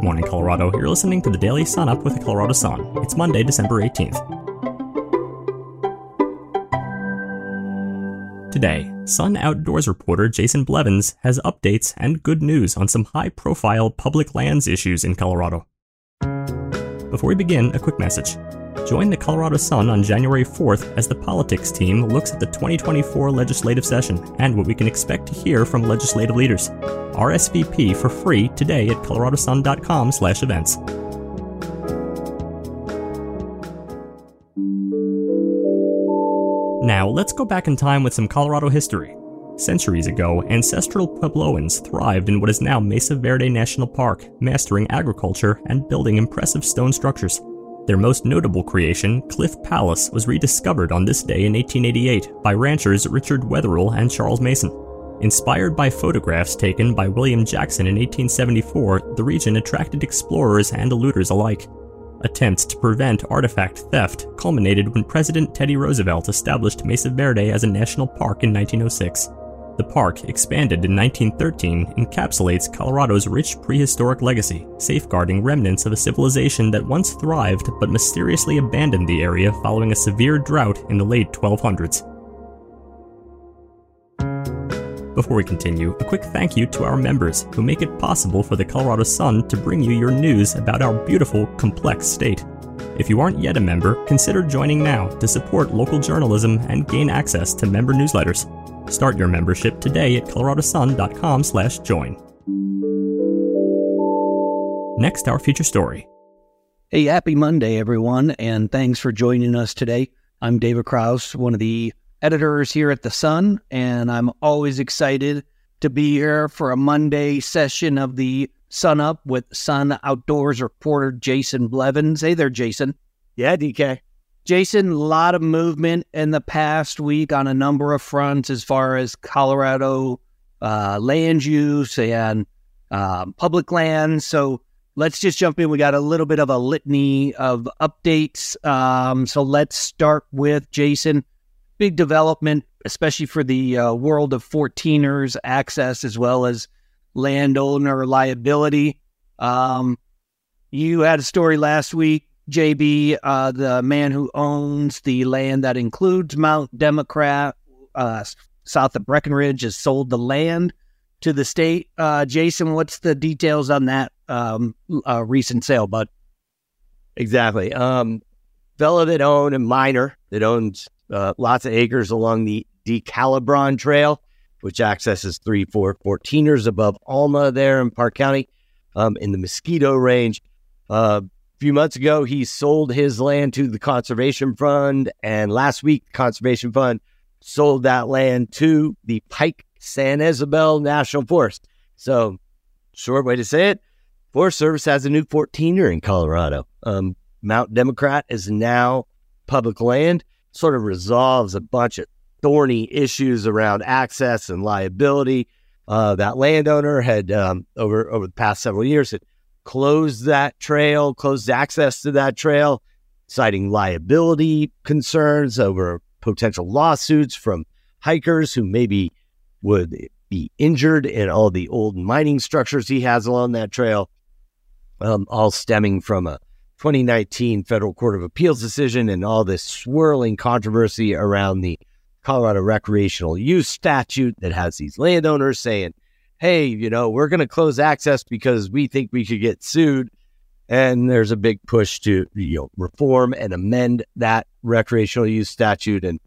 Good morning, Colorado. You're listening to the Daily Sun Up with the Colorado Sun. It's Monday, December 18th. Today, Sun Outdoors reporter Jason Blevins has updates and good news on some high profile public lands issues in Colorado. Before we begin, a quick message. Join the Colorado Sun on January 4th as the politics team looks at the 2024 legislative session and what we can expect to hear from legislative leaders. RSVP for free today at coloradosun.com/events. Now, let's go back in time with some Colorado history. Centuries ago, ancestral Puebloans thrived in what is now Mesa Verde National Park, mastering agriculture and building impressive stone structures. Their most notable creation, Cliff Palace, was rediscovered on this day in 1888 by ranchers Richard Wetherill and Charles Mason. Inspired by photographs taken by William Jackson in 1874, the region attracted explorers and looters alike. Attempts to prevent artifact theft culminated when President Teddy Roosevelt established Mesa Verde as a national park in 1906. The park, expanded in 1913, encapsulates Colorado's rich prehistoric legacy, safeguarding remnants of a civilization that once thrived but mysteriously abandoned the area following a severe drought in the late 1200s. Before we continue, a quick thank you to our members who make it possible for the Colorado Sun to bring you your news about our beautiful, complex state. If you aren't yet a member, consider joining now to support local journalism and gain access to member newsletters. Start your membership today at coloradosun.com/join. Next, our feature story. Hey, happy Monday, everyone, and thanks for joining us today. I'm David Krause, one of the editors here at The Sun, and I'm always excited to be here for a Monday session of the Sun Up with Sun Outdoors reporter Jason Blevins. Hey there, Jason. Yeah, DK. Jason, a lot of movement in the past week on a number of fronts as far as Colorado uh, land use and uh, public lands. So let's just jump in. We got a little bit of a litany of updates. Um, so let's start with Jason. Big development, especially for the uh, world of 14ers access as well as landowner liability. Um, you had a story last week JB, uh, the man who owns the land that includes Mount Democrat, uh, south of Breckenridge, has sold the land to the state. Uh, Jason, what's the details on that um, uh, recent sale, bud? Exactly. Um, fellow that owned a miner that owns uh, lots of acres along the DeCalibron Trail, which accesses three, four, 14ers above Alma there in Park County um, in the Mosquito Range. Few months ago, he sold his land to the Conservation Fund. And last week, the Conservation Fund sold that land to the Pike San Isabel National Forest. So, short way to say it Forest Service has a new 14er in Colorado. Um, Mount Democrat is now public land, sort of resolves a bunch of thorny issues around access and liability. Uh, that landowner had um, over over the past several years had closed that trail, closed access to that trail, citing liability concerns over potential lawsuits from hikers who maybe would be injured in all the old mining structures he has along that trail, um, all stemming from a 2019 Federal Court of Appeals decision and all this swirling controversy around the Colorado recreational use statute that has these landowners saying, hey, you know, we're going to close access because we think we could get sued. And there's a big push to you know reform and amend that recreational use statute. And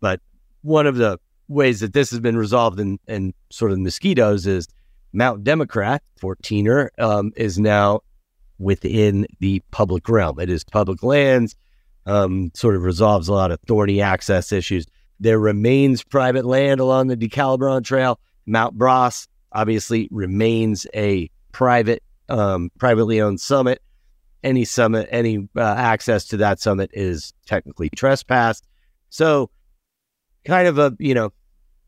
but one of the ways that this has been resolved in, in sort of mosquitoes is Mount Democrat 14er um, is now within the public realm. It is public lands, um, sort of resolves a lot of thorny access issues. There remains private land along the DeCalibron Trail. Mount Bross obviously remains a private, um, privately owned summit. Any summit, any uh, access to that summit is technically trespassed. So, kind of a you know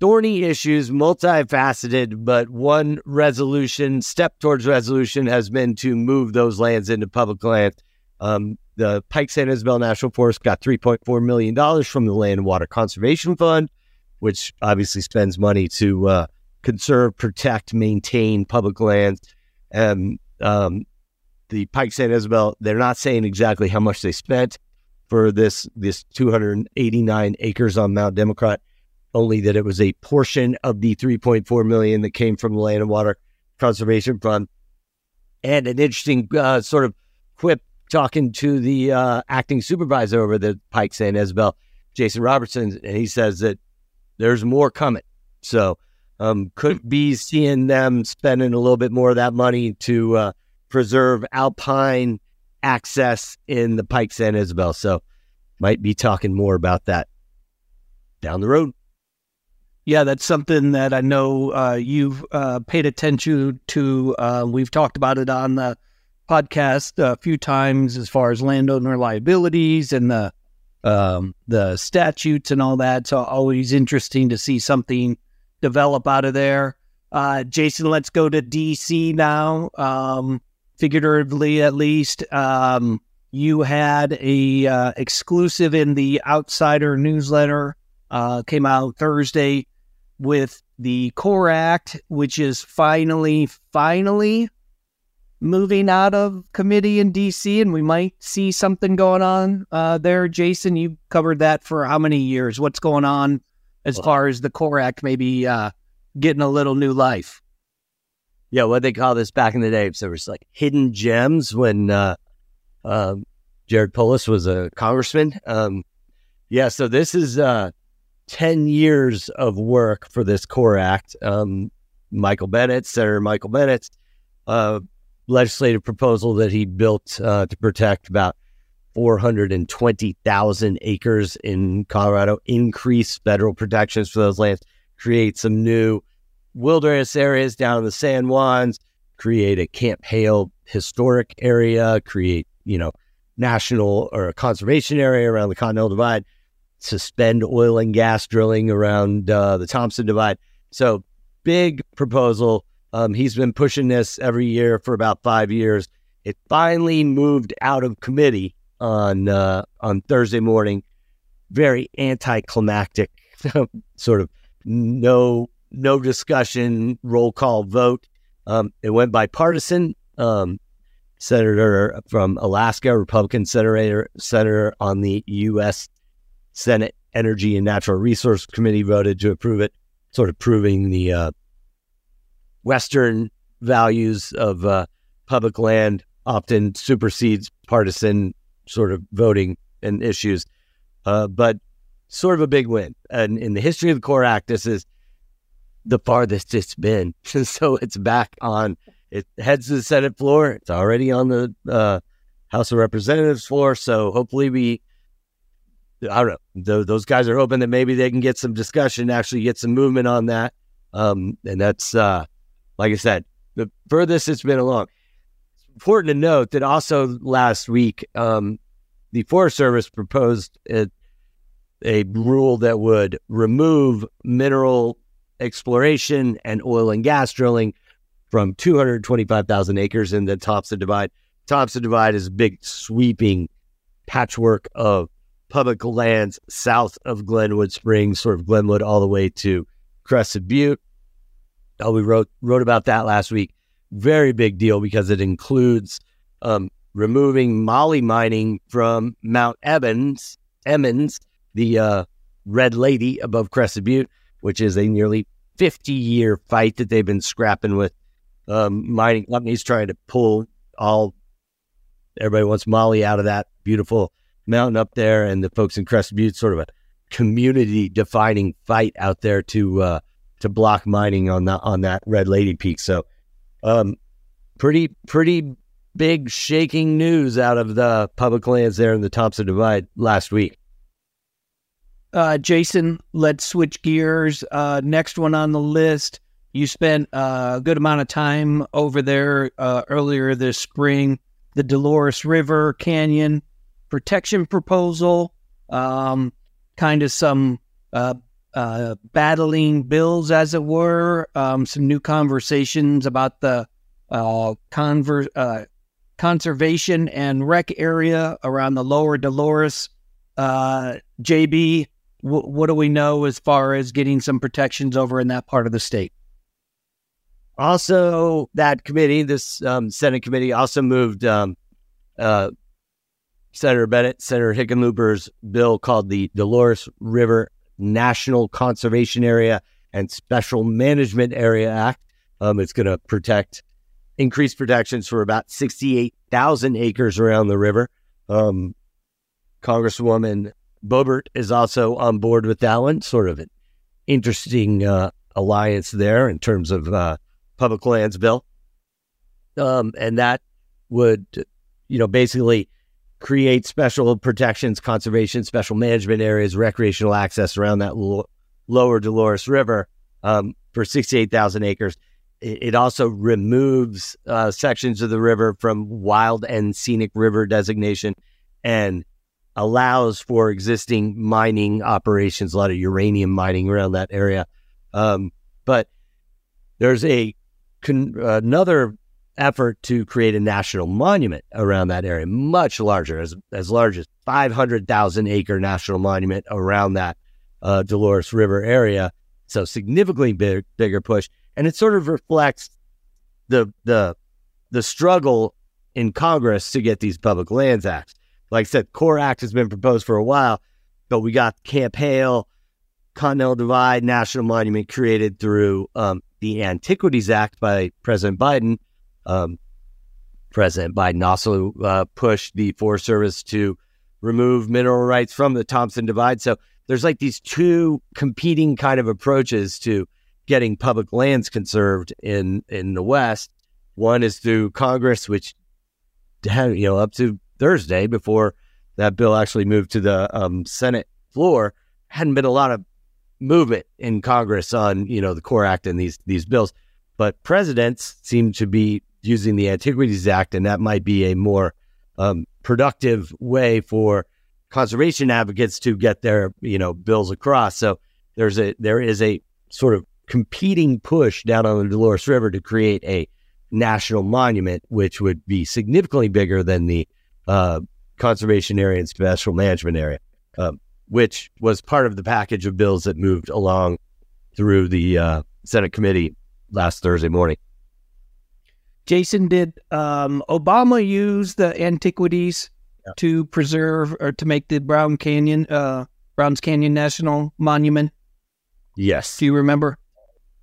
thorny issues, multifaceted, but one resolution, step towards resolution has been to move those lands into public land. Um, the Pike San Isabel National Forest got $3.4 million from the Land and Water Conservation Fund, which obviously spends money to uh, conserve, protect, maintain public lands. And um, the Pike San Isabel, they're not saying exactly how much they spent for this this 289 acres on Mount Democrat, only that it was a portion of the 3.4 million that came from the Land and Water Conservation Fund. And an interesting uh, sort of quip talking to the uh, acting supervisor over the Pike San Isabel, Jason Robertson, and he says that there's more coming. So um, could be seeing them spending a little bit more of that money to uh, preserve alpine access in the Pike San Isabel. So might be talking more about that down the road. Yeah, that's something that I know uh, you've uh, paid attention to. Uh, we've talked about it on the podcast a few times as far as landowner liabilities and the um, the statutes and all that. So always interesting to see something develop out of there. Uh, Jason, let's go to DC now. Um, figuratively, at least. Um, you had a uh, exclusive in the Outsider newsletter. Uh, came out Thursday with the Core Act, which is finally, finally moving out of committee in DC, and we might see something going on uh, there. Jason, you covered that for how many years? What's going on as far as the Core Act maybe uh, getting a little new life? Yeah, what they call this back in the day, so it was like hidden gems when uh, um, Jared Polis was a congressman. Um, yeah, so this is uh, 10 years of work for this Core Act. Um, Michael Bennet, Senator Michael Bennet, uh, legislative proposal that he built uh, to protect about 420,000 acres in Colorado, increase federal protections for those lands, create some new wilderness areas down in the San Juans, create a Camp Hale historic area, create, you know, national or a conservation area around the Continental Divide, suspend oil and gas drilling around uh, the Thompson Divide. So, big proposal um, he's been pushing this every year for about five years. It finally moved out of committee on uh, on Thursday morning. Very anticlimactic, sort of no no discussion, roll call vote. Um, it went bipartisan. Um, senator from Alaska, Republican senator senator on the U.S. Senate Energy and Natural Resource Committee voted to approve it, sort of proving the uh, Western values of uh, public land often supersedes partisan sort of voting and issues. Uh, but sort of a big win. And in the history of the Core Act, this is the farthest it's been. so it's back on, it heads to the Senate floor. It's already on the uh, House of Representatives floor. So hopefully we, I don't know, those guys are hoping that maybe they can get some discussion, actually get some movement on that. Um, and that's, uh, like I said, the furthest it's been along. Important to note that also last week, um, the Forest Service proposed a, a rule that would remove mineral exploration and oil and gas drilling from 225,000 acres in the Thompson Divide. Thompson Divide is a big sweeping patchwork of public lands south of Glenwood Springs, sort of Glenwood all the way to Crested Butte. Oh, we wrote wrote about that last week. Very big deal because it includes um, removing moly mining from Mount Evans, Emmons, the uh, Red Lady above Crested Butte, which is a nearly 50 year fight that they've been scrapping with um, mining companies trying to pull all. Everybody wants moly out of that beautiful mountain up there, and the folks in Crested Butte, sort of a community defining fight out there to uh, to block mining on that on that Red Lady Peak. So, um, pretty pretty big shaking news out of the public lands there in the Thompson Divide last week. Uh, Jason, let's switch gears. Uh, next one on the list. You spent a good amount of time over there uh, earlier this spring. The Dolores River Canyon protection proposal. Um, kind of some uh, battling bills, as it were. Um, some new conversations about the uh, conver- uh, conservation and rec area around the lower Dolores. Uh, JB, w- what do we know as far as getting some protections over in that part of the state? Also, that committee, this um, Senate committee, also moved um, uh, Senator Bennet, Senator Hickenlooper's bill called the Dolores River National Conservation Area and Special Management Area Act. Um, it's going to protect, increase protections for about 68,000 acres around the river. Um, Congresswoman Boebert is also on board with that one. Sort of an interesting uh, alliance there in terms of uh, public lands bill. Um, and that would, you know, basically create special protections, conservation, special management areas, recreational access around that l- lower Dolores River um, for 68,000 acres. It, it also removes uh, sections of the river from wild and scenic river designation and allows for existing mining operations, a lot of uranium mining around that area. Um, but there's a con- another effort to create a national monument around that area, much larger, as as large as 500,000 acre national monument around that uh, Dolores River area. So significantly big, bigger push, and it sort of reflects the the the struggle in Congress to get these public lands acts. Like I said, Core Act has been proposed for a while, but we got Camp Hale, Continental Divide National Monument created through um, the Antiquities Act by President Biden um, President Biden also uh, pushed the Forest Service to remove mineral rights from the Thompson Divide. So there's like these two competing kind of approaches to getting public lands conserved in in the West. One is through Congress, which you know up to Thursday before that bill actually moved to the um, Senate floor, hadn't been a lot of movement in Congress on you know the Core Act and these these bills. But presidents seem to be using the Antiquities Act, and that might be a more um, productive way for conservation advocates to get their you know bills across. So there's a there is a sort of competing push down on the Dolores River to create a national monument, which would be significantly bigger than the uh, conservation area and special management area, um, which was part of the package of bills that moved along through the uh, Senate committee last Thursday morning. Jason, did um, Obama use the antiquities yeah. to preserve or to make the Brown Canyon, uh, Browns Canyon National Monument? Yes. Do you remember?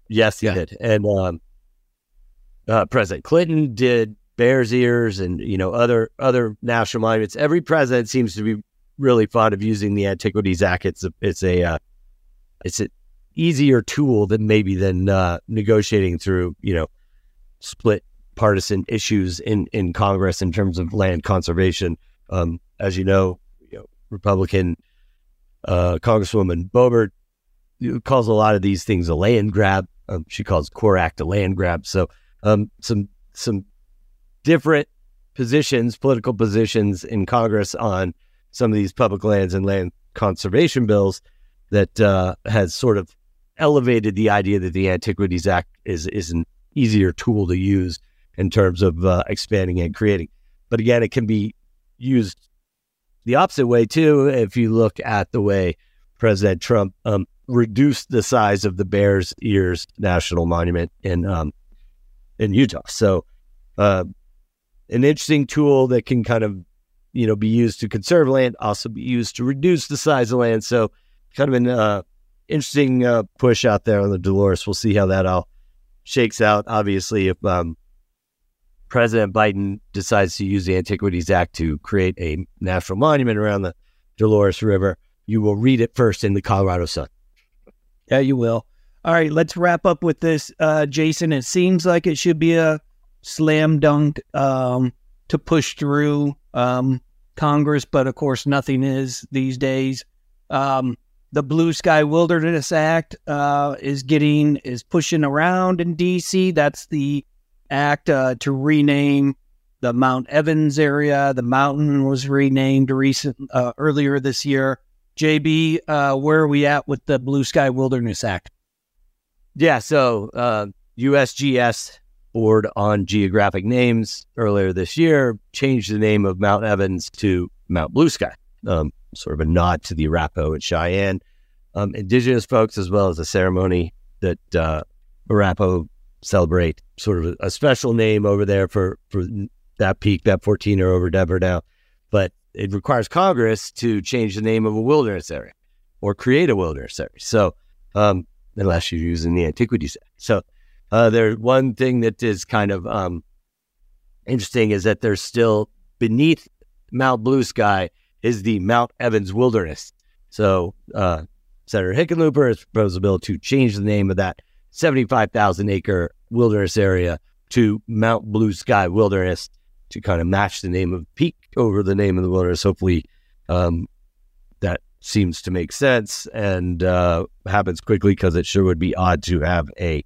Yes, he yeah. did. And um, uh, President Clinton did Bears Ears and you know other other national monuments. Every president seems to be really fond of using the Antiquities Act. It's a it's a uh, it's an easier tool than maybe than uh, negotiating through you know split partisan issues in, in Congress in terms of land conservation. Um, as you know, you know Republican uh, Congresswoman Boebert calls a lot of these things a land grab. Um, she calls Core Act a land grab. So um, some some different positions, political positions in Congress on some of these public lands and land conservation bills that uh, has sort of elevated the idea that the Antiquities Act is is an easier tool to use in terms of uh, expanding and creating. But again, it can be used the opposite way too. If you look at the way President Trump um, reduced the size of the Bears Ears National Monument in um, in Utah, so uh, an interesting tool that can kind of you know be used to conserve land, also be used to reduce the size of land. So kind of an uh, interesting uh, push out there on the Dolores. We'll see how that all shakes out. Obviously, if um, President Biden decides to use the Antiquities Act to create a national monument around the Dolores River, you will read it first in the Colorado Sun. Yeah, you will. All right, let's wrap up with this, uh, Jason. It seems like it should be a slam dunk um, to push through um, Congress, but of course, nothing is these days. Um, the Blue Sky Wilderness Act uh, is getting is pushing around in D.C. That's the act uh, to rename the Mount Evans area. The mountain was renamed recent uh, earlier this year. JB, uh, where are we at with the Blue Sky Wilderness Act? Yeah, so USGS uh, Board on Geographic Names earlier this year changed the name of Mount Evans to Mount Blue Sky, um, sort of a nod to the Arapaho and Cheyenne um, indigenous folks, as well as a ceremony that uh, Arapaho celebrate sort of a special name over there for, for that peak, that 14er over Denver now. But it requires Congress to change the name of a wilderness area or create a wilderness area. So, um, unless you're using the Antiquities Act. So, uh, there's one thing that is kind of um, interesting is that there's still beneath Mount Blue Sky is the Mount Evans Wilderness. So, uh, Senator Hickenlooper has proposed a bill to change the name of that 75,000 acre wilderness area to Mount Blue Sky Wilderness to kind of match the name of peak over the name of the wilderness. Hopefully, um, that seems to make sense and uh, happens quickly because it sure would be odd to have a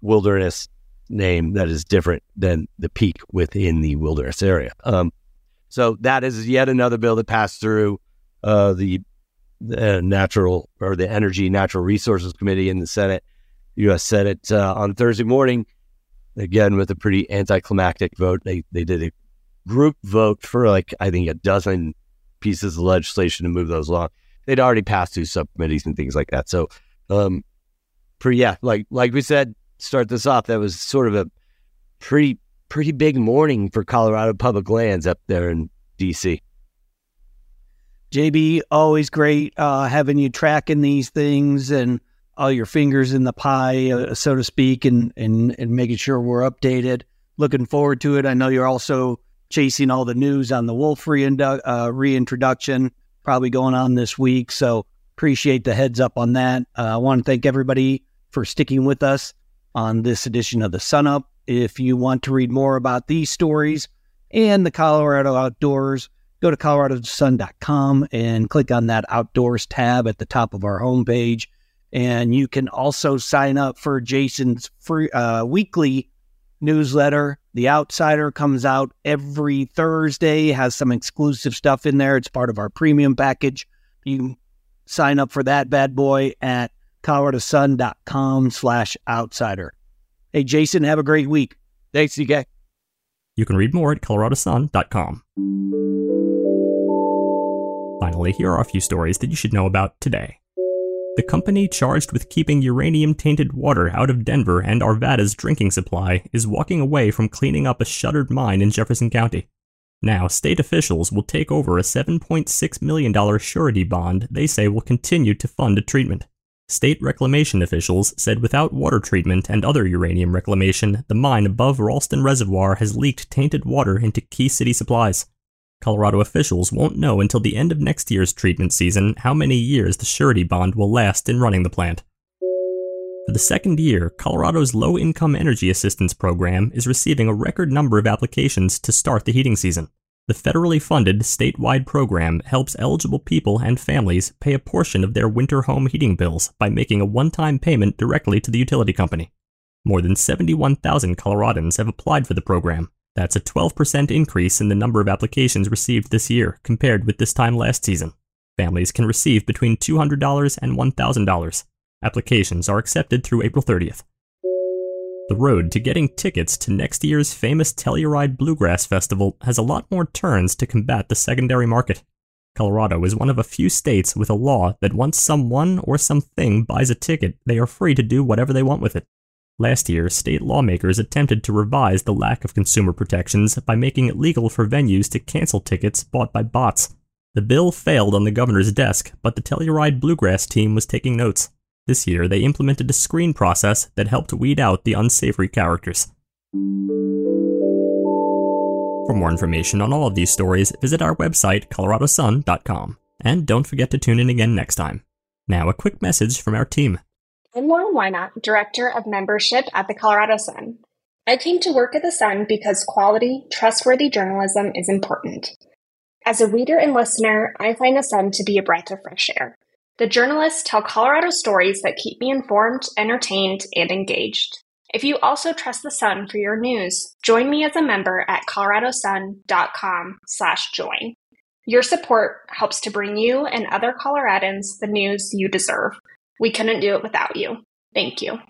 wilderness name that is different than the peak within the wilderness area. Um, so that is yet another bill that passed through uh, the, the, natural or the Energy Natural Resources Committee in the Senate, U.S. Senate uh, on Thursday morning. Again, with a pretty anticlimactic vote, they they did a group vote for like I think a dozen pieces of legislation to move those along. They'd already passed through subcommittees and things like that. So, um, pretty yeah, like like we said, start this off. That was sort of a pretty pretty big morning for Colorado public lands up there in DC. JB, always great uh, having you tracking these things and all your fingers in the pie, uh, so to speak, and, and and making sure we're updated. Looking forward to it. I know you're also chasing all the news on the Wolf reindu- uh, reintroduction, probably going on this week. So appreciate the heads up on that. Uh, I want to thank everybody for sticking with us on this edition of the Sun Up. If you want to read more about these stories and the Colorado outdoors, go to coloradosun.com and click on that outdoors tab at the top of our homepage. And you can also sign up for Jason's free uh, weekly newsletter. The Outsider comes out every Thursday, has some exclusive stuff in there. It's part of our premium package. You sign up for that bad boy at coloradosun.com slash outsider. Hey, Jason, have a great week. Thanks, CK. You can read more at coloradosun.com. Finally, here are a few stories that you should know about today. The company charged with keeping uranium tainted water out of Denver and Arvada's drinking supply is walking away from cleaning up a shuttered mine in Jefferson County. Now, state officials will take over a $7.6 million surety bond they say will continue to fund a treatment. State reclamation officials said without water treatment and other uranium reclamation, the mine above Ralston Reservoir has leaked tainted water into key city supplies. Colorado officials won't know until the end of next year's treatment season how many years the surety bond will last in running the plant. For the second year, Colorado's Low Income Energy Assistance Program is receiving a record number of applications to start the heating season. The federally funded statewide program helps eligible people and families pay a portion of their winter home heating bills by making a one time payment directly to the utility company. More than 71,000 Coloradans have applied for the program, that's a 12% increase in the number of applications received this year compared with this time last season. Families can receive between $200 and $1,000. Applications are accepted through April 30th. The road to getting tickets to next year's famous Telluride Bluegrass Festival has a lot more turns to combat the secondary market. Colorado is one of a few states with a law that once someone or something buys a ticket, they are free to do whatever they want with it. Last year, state lawmakers attempted to revise the lack of consumer protections by making it legal for venues to cancel tickets bought by bots. The bill failed on the governor's desk, but the Telluride Bluegrass team was taking notes. This year, they implemented a screen process that helped weed out the unsavory characters. For more information on all of these stories, visit our website, coloradosun.com. And don't forget to tune in again next time. Now, a quick message from our team. I'm Lauren Wynot, Director of Membership at the Colorado Sun. I came to work at the Sun because quality, trustworthy journalism is important. As a reader and listener, I find the Sun to be a breath of fresh air. The journalists tell Colorado stories that keep me informed, entertained, and engaged. If you also trust the Sun for your news, join me as a member at coloradosun.com/join. Your support helps to bring you and other Coloradans the news you deserve. We couldn't do it without you. Thank you.